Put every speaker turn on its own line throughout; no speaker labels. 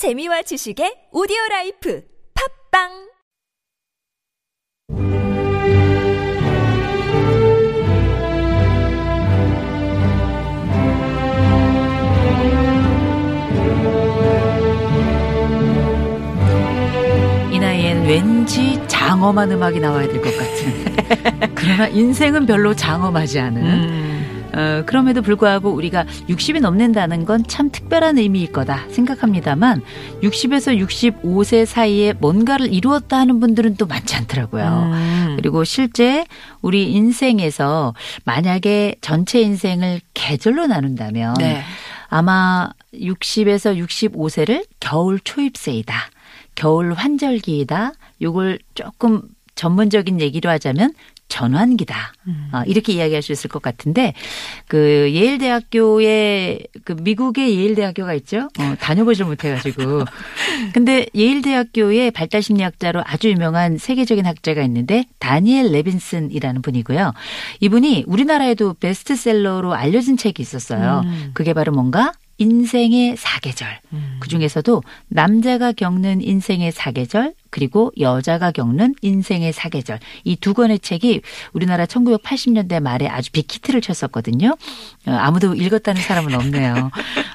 재미와 지식의 오디오 life 팟빵
이 나이엔 왠지 장엄한 음악이 나와야 될 것 같은. 그러나 인생은 별로 장엄하지 않은.
음.
어, 그럼에도 불구하고 우리가 60이 넘는다는 건 참 특별한 의미일 거다 생각합니다만 60에서 65세 사이에 뭔가를 이루었다 하는 분들은 또 많지 않더라고요.
음.
그리고 실제 우리 인생에서 만약에 전체 인생을 계절로 나눈다면
네.
아마 60에서 65세를 겨울 초입세이다. 겨울 환절기이다. 요걸 조금 전문적인 얘기로 하자면 전환기다. 어, 이렇게 이야기할 수 있을 것 같은데 그 예일 대학교에 그 미국의 예일 대학교가 있죠. 어, 다녀보질 못해가지고 근데 예일 대학교의 발달 심리학자로 아주 유명한 세계적인 학자가 있는데 다니엘 레빈슨이라는 분이고요. 이분이 우리나라에도 베스트셀러로 알려진 책이 있었어요.
음.
그게 바로 뭔가 인생의 사계절.
음.
그 중에서도 남자가 겪는 인생의 사계절 그리고 여자가 겪는 인생의 사계절 이 두 권의 책이 우리나라 1980년대 말에 아주 빅히트를 쳤었거든요. 어, 아무도 읽었다는 사람은 없네요.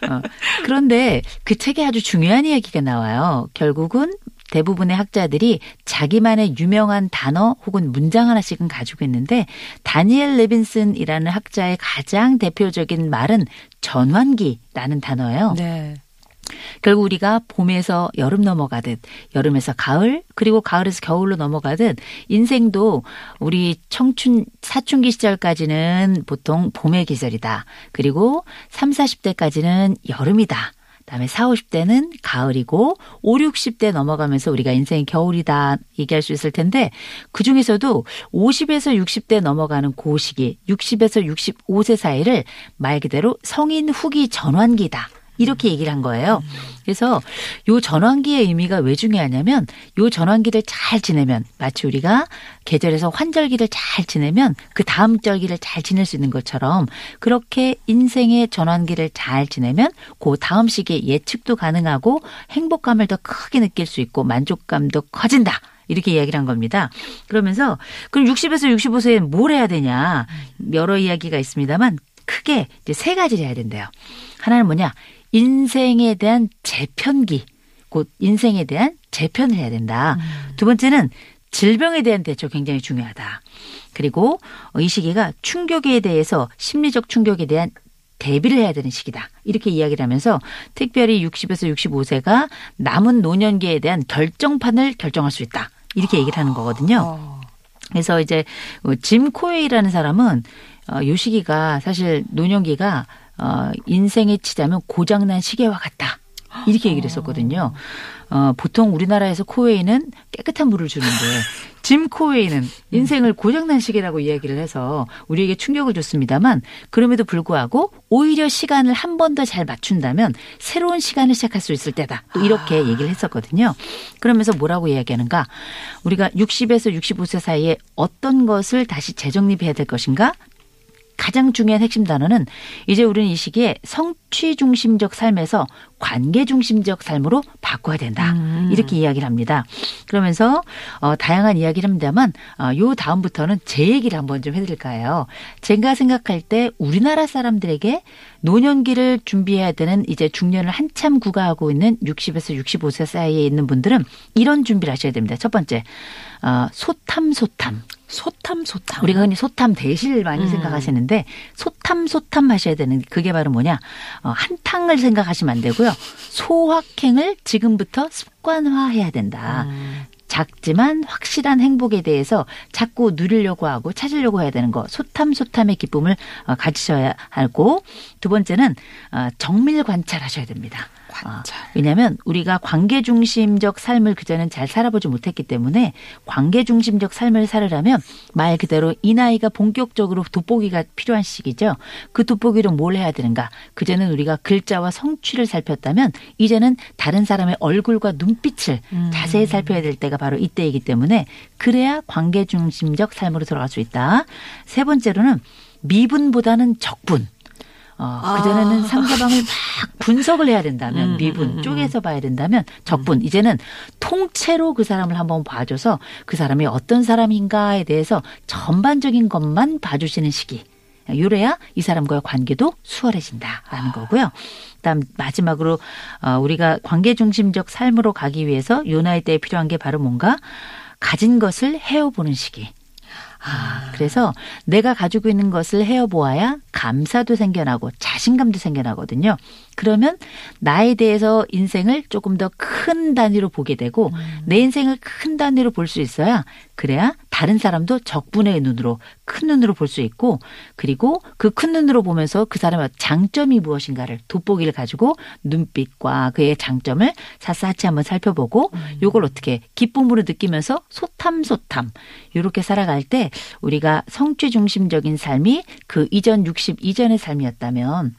어, 그런데 그 책에 아주 중요한 이야기가 나와요. 결국은 대부분의 학자들이 자기만의 유명한 단어 혹은 문장 하나씩은 가지고 있는데 다니엘 레빈슨이라는 학자의 가장 대표적인 말은 전환기라는 단어예요.
네.
결국 우리가 봄에서 여름 넘어가듯 여름에서 가을 그리고 가을에서 겨울로 넘어가듯 인생도 우리 청춘 사춘기 시절까지는 보통 봄의 계절이다. 그리고 3, 40대까지는 여름이다. 그다음에 4, 50대는 가을이고 5, 60대 넘어가면서 우리가 인생이 겨울이다 얘기할 수 있을 텐데 그중에서도 50에서 60대 넘어가는 그 시기 60에서 65세 사이를 말 그대로 성인 후기 전환기다. 이렇게 얘기를 한 거예요. 그래서 요 전환기의 의미가 왜 중요하냐면 요 전환기를 잘 지내면 마치 우리가 계절에서 환절기를 잘 지내면 그 다음 절기를 잘 지낼 수 있는 것처럼 그렇게 인생의 전환기를 잘 지내면 그 다음 시기에 예측도 가능하고 행복감을 더 크게 느낄 수 있고 만족감도 커진다. 이렇게 이야기를 한 겁니다. 그러면서 그럼 60에서 65세에 뭘 해야 되냐? 여러 이야기가 있습니다만 크게 이제 세 가지를 해야 된대요. 하나는 뭐냐? 인생에 대한 재편기, 곧 인생에 대한 재편을 해야 된다. 두 번째는 질병에 대한 대처 굉장히 중요하다. 그리고 이 시기가 충격에 대해서 심리적 충격에 대한 대비를 해야 되는 시기다. 이렇게 이야기를 하면서 특별히 60에서 65세가 남은 노년기에 대한 결정판을 결정할 수 있다. 이렇게 얘기를 하는 거거든요.
어.
그래서 이제 어, 짐 코웨이라는 사람은 어, 요 시기가 사실 노년기가 어, 인생에 치자면 고장난 시계와 같다. 이렇게 얘기를 했었거든요. 어, 보통 우리나라에서 코웨이는 깨끗한 물을 주는데 짐 코웨이는 인생을 고장난 시계라고 이야기를 해서 우리에게 충격을 줬습니다만 그럼에도 불구하고 오히려 시간을 한 번 더 잘 맞춘다면 새로운 시간을 시작할 수 있을 때다. 또 이렇게 얘기를 했었거든요. 그러면서 뭐라고 이야기하는가? 우리가 60에서 65세 사이에 어떤 것을 다시 재정립해야 될 것인가? 가장 중요한 핵심 단어는 이제 우리는 이 시기에 성취 중심적 삶에서 관계 중심적 삶으로 바꿔야 된다.
음.
이렇게 이야기를 합니다. 그러면서 어, 다양한 이야기를 합니다만 어, 요 다음부터는 제 얘기를 한번 좀 해드릴까 해요. 제가 생각할 때 우리나라 사람들에게 노년기를 준비해야 되는 이제 중년을 한참 구가하고 있는 60에서 65세 사이에 있는 분들은 이런 준비를 하셔야 됩니다. 첫 번째, 어, 소탐소탐.
소탐소탐.
우리가 흔히 소탐 대실 많이
음.
생각하시는데 소탐 소탐 하셔야 되는 그게 바로 뭐냐 어, 한탕을 생각하시면 안 되고요 소확행을 지금부터 습관화해야 된다.
음.
작지만 확실한 행복에 대해서 자꾸 누리려고 하고 찾으려고 해야 되는 거 소탐소탐의 기쁨을 어, 가지셔야 하고 두 번째는 어, 정밀 관찰하셔야 됩니다.
관찰.
어, 왜냐하면 우리가 관계 중심적 삶을 그전엔 잘 살아보지 못했기 때문에 관계 중심적 삶을 살으려면 말 그대로 이 나이가 본격적으로 돋보기가 필요한 시기죠. 그 돋보기로 뭘 해야 되는가? 그전엔 우리가 글자와 성취를 살폈다면 이제는 다른 사람의 얼굴과 눈빛을
음.
자세히 살펴야 될 때가 바로 이때이기 때문에 그래야 관계 중심적 삶으로 들어갈 수 있다. 세 번째로는 미분보다는 적분. 어, 그전에는 상대방을 막 분석을 해야 된다면
음,
미분
음, 음.
쪼개서 봐야 된다면 적분 이제는 통째로 그 사람을 한번 봐줘서 그 사람이 어떤 사람인가에 대해서 전반적인 것만 봐주시는 시기. 요래야 이 사람과의 관계도 수월해진다라는 거고요. 그다음 마지막으로 어, 우리가 관계 중심적 삶으로 가기 위해서 요 나이 때에 필요한 게 바로 뭔가 가진 것을 헤어보는 시기. 아, 그래서 내가 가지고 있는 것을 헤어보아야 감사도 생겨나고 자신감도 생겨나거든요. 그러면 나에 대해서 인생을 조금 더 큰 단위로 보게 되고 내 인생을 큰 단위로 볼 수 있어야 그래야 다른 사람도 적분의 눈으로 큰 눈으로 볼 수 있고 그리고 그 큰 눈으로 보면서 그 사람의 장점이 무엇인가를 돋보기를 가지고 눈빛과 그의 장점을 샅샅이 한번 살펴보고 요걸 어떻게 기쁨으로 느끼면서 소탐소탐 요렇게 살아갈 때 우리가 성취 중심적인 삶이 그 이전 60 이전의 삶이었다면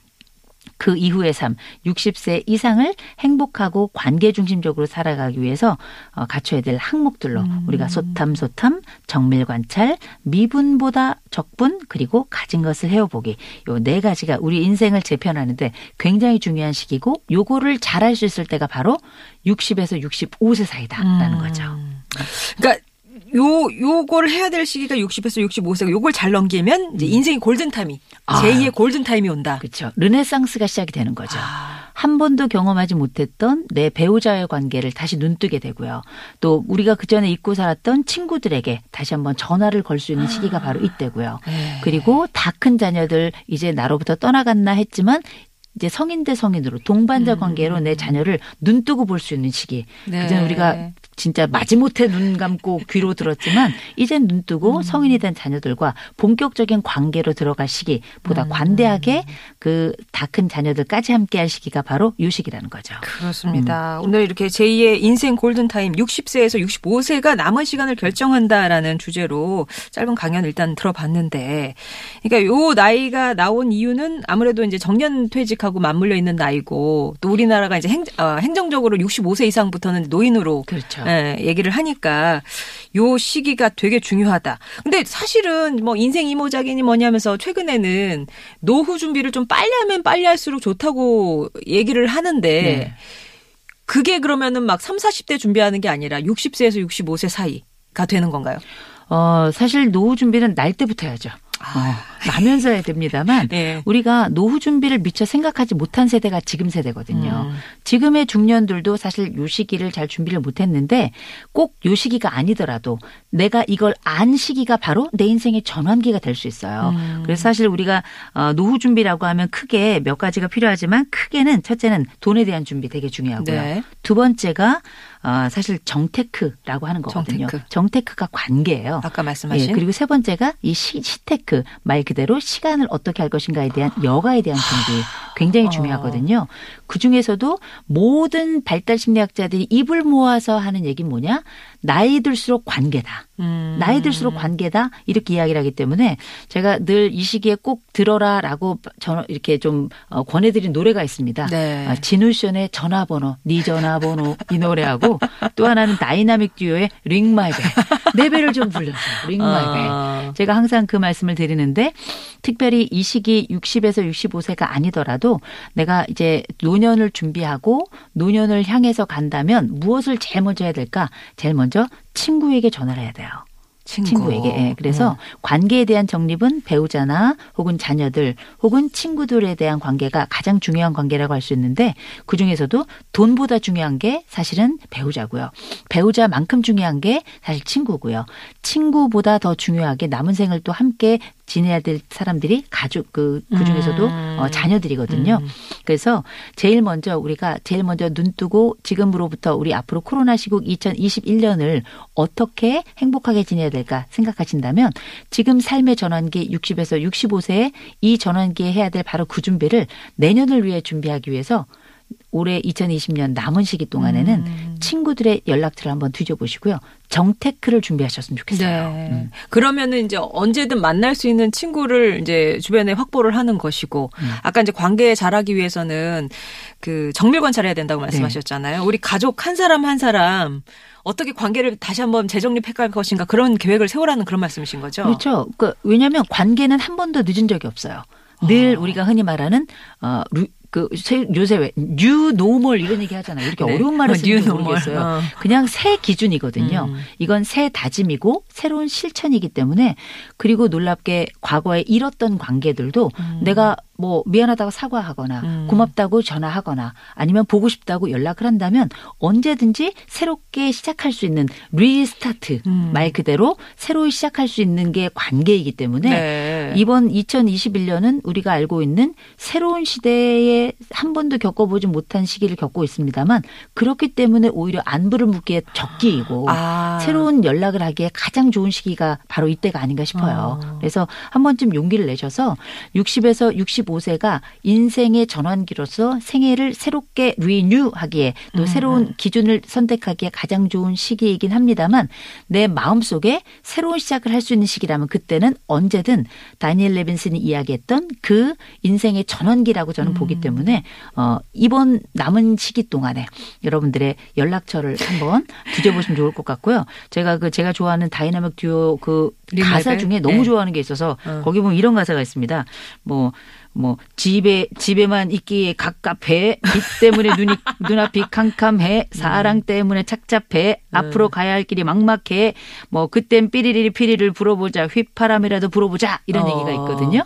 그 이후의 삶, 60세 이상을 행복하고 관계 중심적으로 살아가기 위해서 어, 갖춰야 될 항목들로 우리가 소탐소탐, 정밀 관찰, 미분보다 적분, 그리고 가진 것을 헤어보기. 요 네 가지가 우리 인생을 재편하는데 굉장히 중요한 시기고 요거를 잘할 수 있을 때가 바로 60에서 65세 사이다라는 거죠.
그러니까 요 요걸 해야 될 시기가 60에서 65세. 요걸 잘 넘기면 이제 인생의 골든 타임이
아.
제2의 골든 타임이 온다.
그렇죠. 르네상스가 시작이 되는 거죠.
아.
한 번도 경험하지 못했던 내 배우자의 관계를 다시 눈뜨게 되고요. 또 우리가 그전에 잊고 살았던 친구들에게 다시 한번 전화를 걸 수 있는 시기가 바로 이때고요.
네.
그리고 다 큰 자녀들 이제 나로부터 떠나갔나 했지만 이제 성인 대 성인으로 동반자 관계로 내 자녀를 눈뜨고 볼 수 있는 시기.
네.
그전 우리가 진짜 마지못해 눈 감고 귀로 들었지만 이젠 눈 뜨고 성인이 된 자녀들과 본격적인 관계로 들어갈 시기보다 관대하게 그 다 큰 자녀들까지 함께할 시기가 바로 요 시기라는 거죠.
그렇습니다. 오늘 이렇게 제2의 인생 골든타임 60세에서 65세가 남은 시간을 결정한다라는 주제로 짧은 강연 일단 들어봤는데, 그러니까 요 나이가 나온 이유는 아무래도 이제 정년 퇴직하고 맞물려 있는 나이고, 또 우리나라가 이제 행, 어, 행정적으로 65세 이상부터는 노인으로
그렇죠.
예, 얘기를 하니까 요 시기가 되게 중요하다. 근데 사실은 뭐 인생 이모작이니 뭐냐면서 최근에는 노후 준비를 좀 빨리 하면 빨리 할수록 좋다고 얘기를 하는데
네.
그게 그러면은 막 3, 40대 준비하는 게 아니라 60세에서 65세 사이가 되는 건가요?
어, 사실 노후 준비는 날 때부터 해야죠. 어, 나면서 해야 됩니다만
네.
우리가 노후 준비를 미처 생각하지 못한 세대가 지금 세대거든요.
음.
지금의 중년들도 사실 요 시기를 잘 준비를 못했는데 꼭 요 시기가 아니더라도 내가 이걸 안 시기가 바로 내 인생의 전환기가 될 수 있어요.
음.
그래서 사실 우리가 어, 노후 준비라고 하면 크게 몇 가지가 필요하지만 크게는 첫째는 돈에 대한 준비 되게 중요하고요.
네.
두 번째가 어, 사실 정테크라고 하는 거거든요.
정테크.
정테크 가 관계예요.
아까 말씀하신
예, 그리고 세 번째가 이 시, 시테크 말 그대로 시간을 어떻게 할 것인가에 대한 여가에 대한 준비 굉장히 중요하거든요. 그 중에서도 모든 발달 심리학자들이 입을 모아서 하는 얘기는 뭐냐? 나이 들수록 관계다.
음.
나이 들수록 관계다 이렇게 이야기를 하기 때문에 제가 늘 이 시기에 꼭 들어라라고 전 이렇게 좀 어, 권해드린 노래가 있습니다.
네.
아, 진우션의 전화번호, 네 전화번호 이 노래하고 또 하나는 다이나믹 듀오의 Ring My Bell 내 벨을 좀 울려줘 Ring My Bell.
아.
제가 항상 그 말씀을 드리는데 특별히 이 시기 60에서 65세가 아니더라도 내가 이제 노년을 준비하고 노년을 향해서 간다면 무엇을 제일 먼저 해야 될까? 제일 먼저 친구에게 전화를 해야 돼요.
친구.
친구에게. 예, 그래서
어.
관계에 대한 정립은 배우자나 혹은 자녀들 혹은 친구들에 대한 관계가 가장 중요한 관계라고 할 수 있는데 그 중에서도 돈보다 중요한 게 사실은 배우자고요. 배우자만큼 중요한 게 사실 친구고요. 친구보다 더 중요하게 남은 생을 또 함께 지내야 될 사람들이 가족 그, 그 중에서도
음.
어, 자녀들이거든요.
음.
그래서 제일 먼저 우리가 제일 먼저 눈 뜨고 지금으로부터 우리 앞으로 코로나 시국 2021년을 어떻게 행복하게 지내야 될까 생각하신다면 지금 삶의 전환기 60에서 65세에 이 전환기에 해야 될 바로 그 준비를 내년을 위해 준비하기 위해서 올해 2020년 남은 시기 동안에는
음.
친구들의 연락처를 한번 뒤져보시고요. 정테크를 준비하셨으면 좋겠어요.
네.
음.
그러면은 이제 언제든 만날 수 있는 친구를 이제 주변에 확보를 하는 것이고,
음.
아까 이제 관계 잘하기 위해서는 그 정밀 관찰해야 된다고
네.
말씀하셨잖아요. 우리 가족 한 사람 한 사람 어떻게 관계를 다시 한번 재정립해 갈 것인가 그런 계획을 세우라는 그런 말씀이신 거죠?
그렇죠. 그 왜냐하면 관계는 한 번도 늦은 적이 없어요. 늘 우리가 흔히 말하는 어 루, 그 세- 요새 왜 new normal 이런 얘기 하잖아요. 이렇게
네.
어려운 말을
어,
쓰는지
new normal.
모르겠어요.
어.
그냥 새 기준이거든요.
음.
이건 새 다짐이고 새로운 실천이기 때문에 그리고 놀랍게 과거에 잃었던 관계들도 내가 뭐 미안하다고 사과하거나
음.
고맙다고 전화하거나 아니면 보고 싶다고 연락을 한다면 언제든지 새롭게 시작할 수 있는 restart
음.
말 그대로 새로 시작할 수 있는 게 관계이기 때문에
네.
이번 2021년은 우리가 알고 있는 새로운 시대에 한 번도 겪어보지 못한 시기를 겪고 있습니다만 그렇기 때문에 오히려 안부를 묻기에 적기이고
아.
새로운 연락을 하기에 가장 좋은 시기가 바로 이때가 아닌가 싶어요.
어.
그래서 한 번쯤 용기를 내셔서 60에서 65세가 인생의 전환기로서 생애를 새롭게 renew하기에 또
음.
새로운 기준을 선택하기에 가장 좋은 시기이긴 합니다만 내 마음속에 새로운 시작을 할 수 있는 시기라면 그때는 언제든 다니엘 레빈슨이 이야기했던 그 인생의 전환기라고 저는
음.
보기 때문에 어 이번 남은 시기 동안에 여러분들의 연락처를 한번 뒤져보시면 좋을 것 같고요. 제가 그 제가 좋아하는 다이나믹 듀오
그링
가사? 중에 너무
네.
좋아하는 게 있어서
어.
거기 보면 이런 가사가 있습니다. 뭐, 뭐, 집에, 집에만 있기에 갑갑해. 빚 때문에 눈이, 눈앞이 캄캄해. 사랑 때문에 착잡해. 앞으로 가야 할 길이 막막해. 뭐, 그땐 삐리리리 피리를 불어보자. 휘파람이라도 불어보자. 이런
어.
얘기가 있거든요.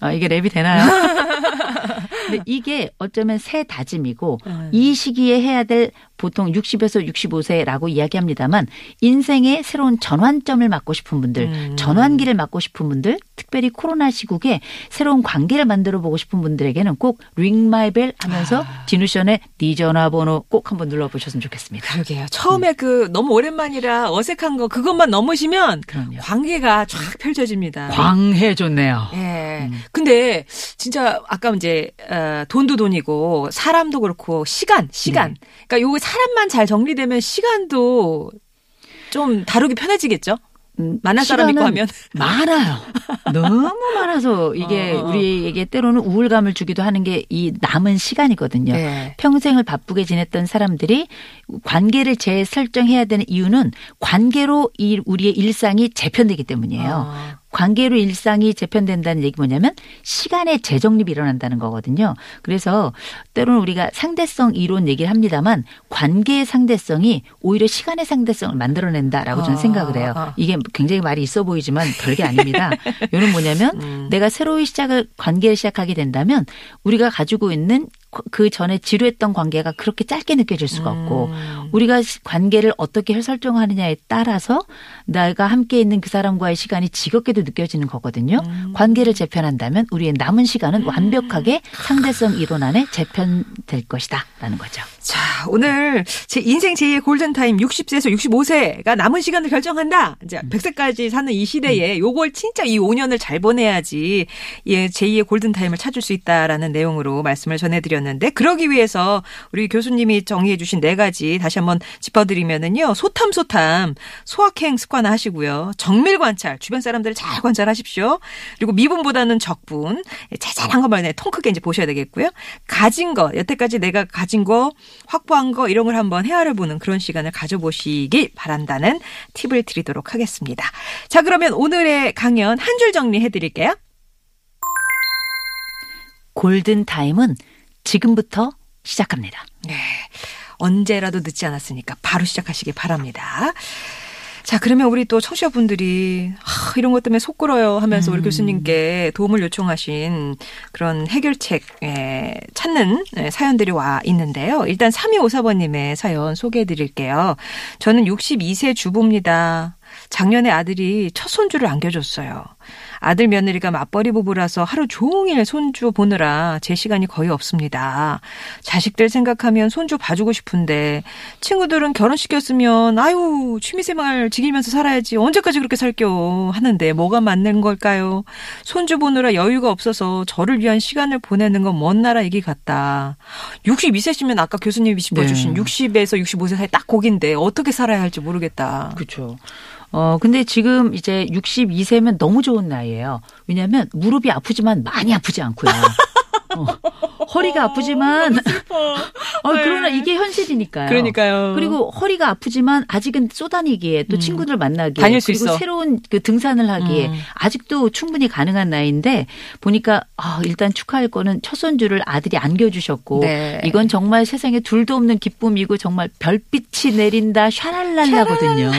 아, 이게 랩이 되나요? 근데 이게 어쩌면 새 다짐이고
음.
이 시기에 해야 될 보통 60에서 65세라고 이야기합니다만 인생의 새로운 전환점을 맞고 싶은 분들,
음.
전환기를 맞고 싶은 분들, 특별히 코로나 시국에 새로운 관계를 만들어 보고 싶은 분들에게는 꼭 Ring My Bell 하면서
아.
디누션의 네 전화번호 꼭 한번 눌러보셨으면 좋겠습니다.
그러게요. 처음에 그 너무 오랜만이라 어색한 거 그것만 넘으시면
그럼요.
관계가 쫙 펼쳐집니다.
광해졌네요.
예. 근데 진짜 아까 이제 어, 돈도 돈이고 사람도 그렇고 시간, 시간.
네.
그러니까 요거 사람만 잘 정리되면 시간도 좀 다루기 편해지겠죠?
음,
만날 사람 있고 하면
많아요. 너무 많아서 이게
어, 어, 어.
우리에게 때로는 우울감을 주기도 하는 게 이 남은 시간이거든요.
네.
평생을 바쁘게 지냈던 사람들이 관계를 재설정해야 되는 이유는 관계로 이 우리의 일상이 재편되기 때문이에요.
어.
관계로 일상이 재편된다는 얘기 뭐냐면 시간의 재정립이 일어난다는 거거든요. 그래서 때로는 우리가 상대성 이론 얘기를 합니다만 관계의 상대성이 오히려 시간의 상대성을 만들어낸다라고 저는
아,
생각을 해요.
아.
이게 굉장히 말이 있어 보이지만 별게 아닙니다. 이는 뭐냐면
음.
내가 새로운 시작을 관계를 시작하게 된다면 우리가 가지고 있는 그 전에 지루했던 관계가 그렇게 짧게 느껴질 수가 없고
음.
우리가 시- 관계를 어떻게 설정하느냐에 따라서 내가 함께 있는 그 사람과의 시간이 지겹게도 느껴지는 거거든요.
음.
관계를 재편한다면 우리의 남은 시간은 완벽하게 상대성 이론 안에 재편될 것이다라는 거죠.
자, 오늘 제 인생 제2의 골든 타임 60세에서 65세가 남은 시간을 결정한다. 이제 100세까지 사는 이 시대에 요걸 진짜 이 5년을 잘 보내야지 예, 제2의 골든 타임을 찾을 수 있다라는 내용으로 말씀을 전해 드렸 는데 그러기 위해서 우리 교수님이 정리해 주신 네 가지 다시 한번 짚어드리면은요. 소탐소탐 소확행 습관화 하시고요. 정밀 관찰 주변 사람들을 잘 관찰하십시오. 그리고 미분보다는 적분 자잘한 것만 네, 통 크게 이제 보셔야 되겠고요. 가진 거 여태까지 내가 가진 거 확보한 거 이런 걸 한번 헤아려 보는 그런 시간을 가져보시길 바란다는 팁을 드리도록 하겠습니다. 자 그러면 오늘의 강연 한 줄 정리해 드릴게요.
골든 타임은 지금부터 시작합니다.
네. 언제라도 늦지 않았으니까 바로 시작하시기 바랍니다. 자, 그러면 우리 또 청취자분들이 아, 이런 것 때문에 속 끓어요 하면서 우리 교수님께 도움을 요청하신 그런 해결책 예, 찾는 예, 사연들이 와 있는데요. 일단 3254번님의 사연 소개해 드릴게요. 저는 62세 주부입니다. 작년에 아들이 첫 손주를 안겨줬어요. 아들 며느리가 맞벌이 부부라서 하루 종일 손주 보느라 제 시간이 거의 없습니다. 자식들 생각하면 손주 봐주고 싶은데 친구들은 결혼시켰으면 아유 취미생활 즐기면서 살아야지 언제까지 그렇게 살겨 하는데 뭐가 맞는 걸까요? 손주 보느라 여유가 없어서 저를 위한 시간을 보내는 건 먼 나라 얘기 같다. 62세시면 아까 교수님이 짚어주신
네.
60에서 65세 사이 딱 거긴데 어떻게 살아야 할지 모르겠다.
그렇죠. 어, 근데 지금 이제 62세면 너무 좋은 나이예요. 왜냐하면 무릎이 아프지만 많이 아프지 않고요. 어, 허리가 아프지만 어, 그러나 이게 현실이니까요.
그러니까요.
그리고 허리가 아프지만 아직은 쏘다니기에 또
음.
친구들 만나기에
다닐 수
그리고
있어.
새로운 그 등산을 하기에
음.
아직도 충분히 가능한 나이인데 보니까 아, 일단 축하할 거는 첫 손주를 아들이 안겨주셨고
네.
이건 정말 세상에 둘도 없는 기쁨이고 정말 별빛이 내린다 샤랄랄라거든요.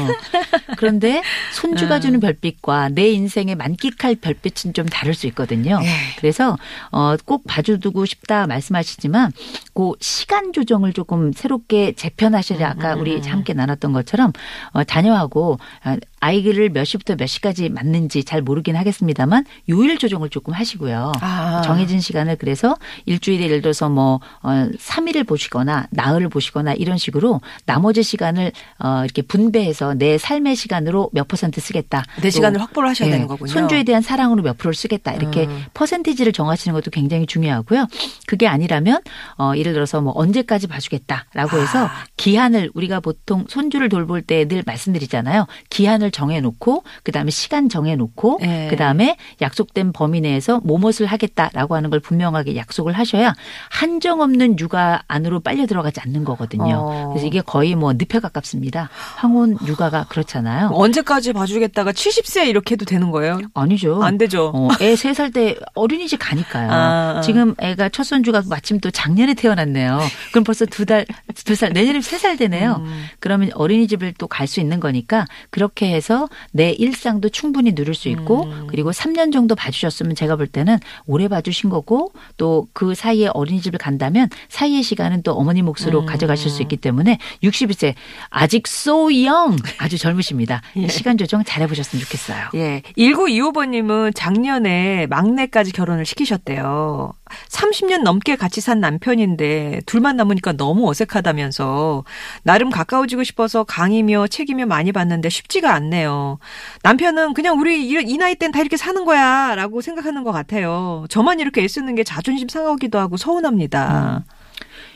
그런데 손주가
음.
주는 별빛과 내 인생에 만끽할 별빛은 좀 다를 수 있거든요.
예.
그래서 어, 꼭 봐 주고 싶다 말씀하시지만 그 시간 조정을 조금 새롭게 재편하셔야 아까
음,
우리 함께 나눴던 것처럼 어, 자녀하고 어, 아이를 몇 시부터 몇 시까지 맞는지 잘 모르긴 하겠습니다만 요일 조정을 조금 하시고요.
아.
정해진 시간을 그래서 일주일에 예를 들어서 뭐 어, 3일을 보시거나 나흘을 보시거나 이런 식으로 나머지 시간을 어, 이렇게 분배해서 내 삶의 시간으로 몇 퍼센트 쓰겠다. 내또
시간을 확보를 하셔야
예,
되는 거군요.
손주에 대한 사랑으로 몇 프로를 쓰겠다. 이렇게
음.
퍼센티지를 정하시는 것도 굉장히 중요하고요. 그게 아니라면 어 예를 들어서 뭐 언제까지 봐주겠다라고 해서
아.
기한을 우리가 보통 손주를 돌볼 때 늘 말씀드리잖아요. 기한을 정해놓고 그다음에 시간 정해놓고
예.
그다음에 약속된 범위 내에서 뭐뭇을 하겠다라고 하는 걸 분명하게 약속을 하셔야 한정 없는 육아 안으로 빨려 들어가지 않는 거거든요.
어.
그래서 이게 거의 뭐 늪에 가깝습니다. 황혼 육아가 그렇잖아요.
언제까지 봐주겠다가 70세 이렇게 해도 되는 거예요?
아니죠.
안 되죠.
어, 애세 살 때 어린이집 가니까요.
아.
지금 애가 첫 손주가 마침 또 작년에 태어났네요. 그럼 벌써 두 달, 두 살, 내년에 세 살 되네요.
음.
그러면 어린이집을 또 갈 수 있는 거니까 그렇게 해서 내 일상도 충분히 누릴 수 있고
음.
그리고 3년 정도 봐주셨으면 제가 볼 때는 오래 봐주신 거고 또 그 사이에 어린이집을 간다면 사이의 시간은 또 어머니 몫으로
음.
가져가실 수 있기 때문에 61세 아직 so young 아주 젊으십니다.
예.
시간 조정 잘 해보셨으면 좋겠어요.
예. 1925번님은 작년에 막내까지 결혼을 시키셨대요. 30년 넘게 같이 산 남편인데 둘만 남으니까 너무 어색하다면서 나름 가까워지고 싶어서 강의며 책이며 많이 봤는데 쉽지가 않네요. 남편은 그냥 우리 이, 이 나이 땐 다 이렇게 사는 거야 라고 생각하는 것 같아요. 저만 이렇게 애쓰는 게 자존심 상하기도 하고 서운합니다.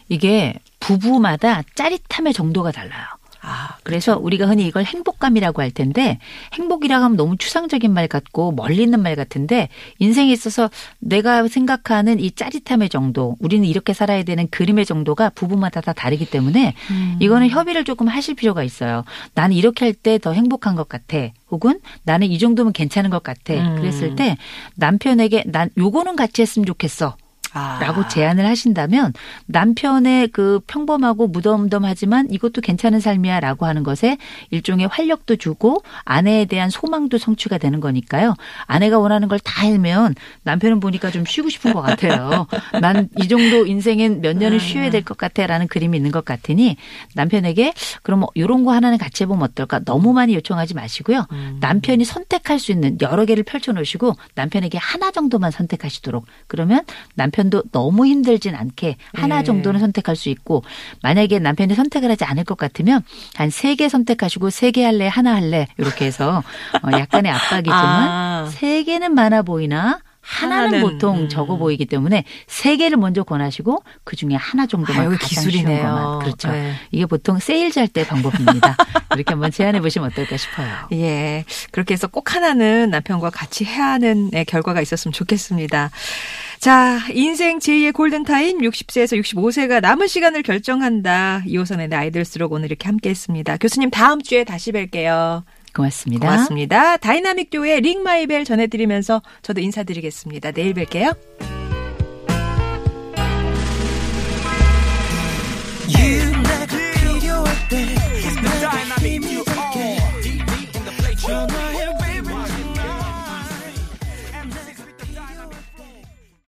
이게 부부마다 짜릿함의 정도가 달라요.
아,
그래서 우리가 흔히 이걸 행복감이라고 할 텐데 행복이라고 하면 너무 추상적인 말 같고 멀리 있는 말 같은데 인생에 있어서 내가 생각하는 이 짜릿함의 정도 우리는 이렇게 살아야 되는 그림의 정도가 부부마다 다 다르기 때문에
음.
이거는 협의를 조금 하실 필요가 있어요. 나는 이렇게 할 때 더 행복한 것 같아. 혹은 나는 이 정도면 괜찮은 것 같아.
음.
그랬을 때 남편에게 난 요거는 같이 했으면 좋겠어.
아.
라고 제안을 하신다면 남편의 그 평범하고 무덤덤하지만 이것도 괜찮은 삶이야 라고 하는 것에 일종의 활력도 주고 아내에 대한 소망도 성취가 되는 거니까요. 아내가 원하는 걸다 하면 남편은 보니까 좀 쉬고 싶은 것 같아요. 난 이 정도 인생엔 몇 년을 쉬어야 될 것 같아 라는 그림이 있는 것 같으니 남편에게 그럼 뭐 이런 거 하나는 같이 해보면 어떨까 너무 많이 요청하지 마시고요.
음.
남편이 선택할 수 있는 여러 개를 펼쳐놓으시고 남편에게 하나 정도만 선택하시도록 그러면 남편 도 너무 힘들진 않게 하나
네.
정도는 선택할 수 있고 만약에 남편이 선택을 하지 않을 것 같으면 한 세 개 선택하시고 세 개 할래 하나 할래 이렇게 해서 어, 약간의 압박이지만
아.
세 개는 많아 보이나 하나는,
하나는,
보통
음.
적어 보이기 때문에 세 개를 먼저 권하시고 그 중에 하나 정도만
아,
가장 쉬운
기술이네요.
것만 그렇죠.
네.
이게 보통 세일즈 할 때 방법입니다. 이렇게 한번 제안해 보시면 어떨까 싶어요.
예. 그렇게 해서 꼭 하나는 남편과 같이 해야 하는 예, 결과가 있었으면 좋겠습니다. 자, 인생 제2의 골든타임 60세에서 65세가 남은 시간을 결정한다. 이호선의 나이 들수록 오늘 이렇게 함께 했습니다. 교수님 다음 주에 다시 뵐게요.
고맙습니다.
고맙습니다. 다이나믹 듀오의 Ring My Bell 전해드리면서 저도 인사드리겠습니다. 내일 뵐게요.
You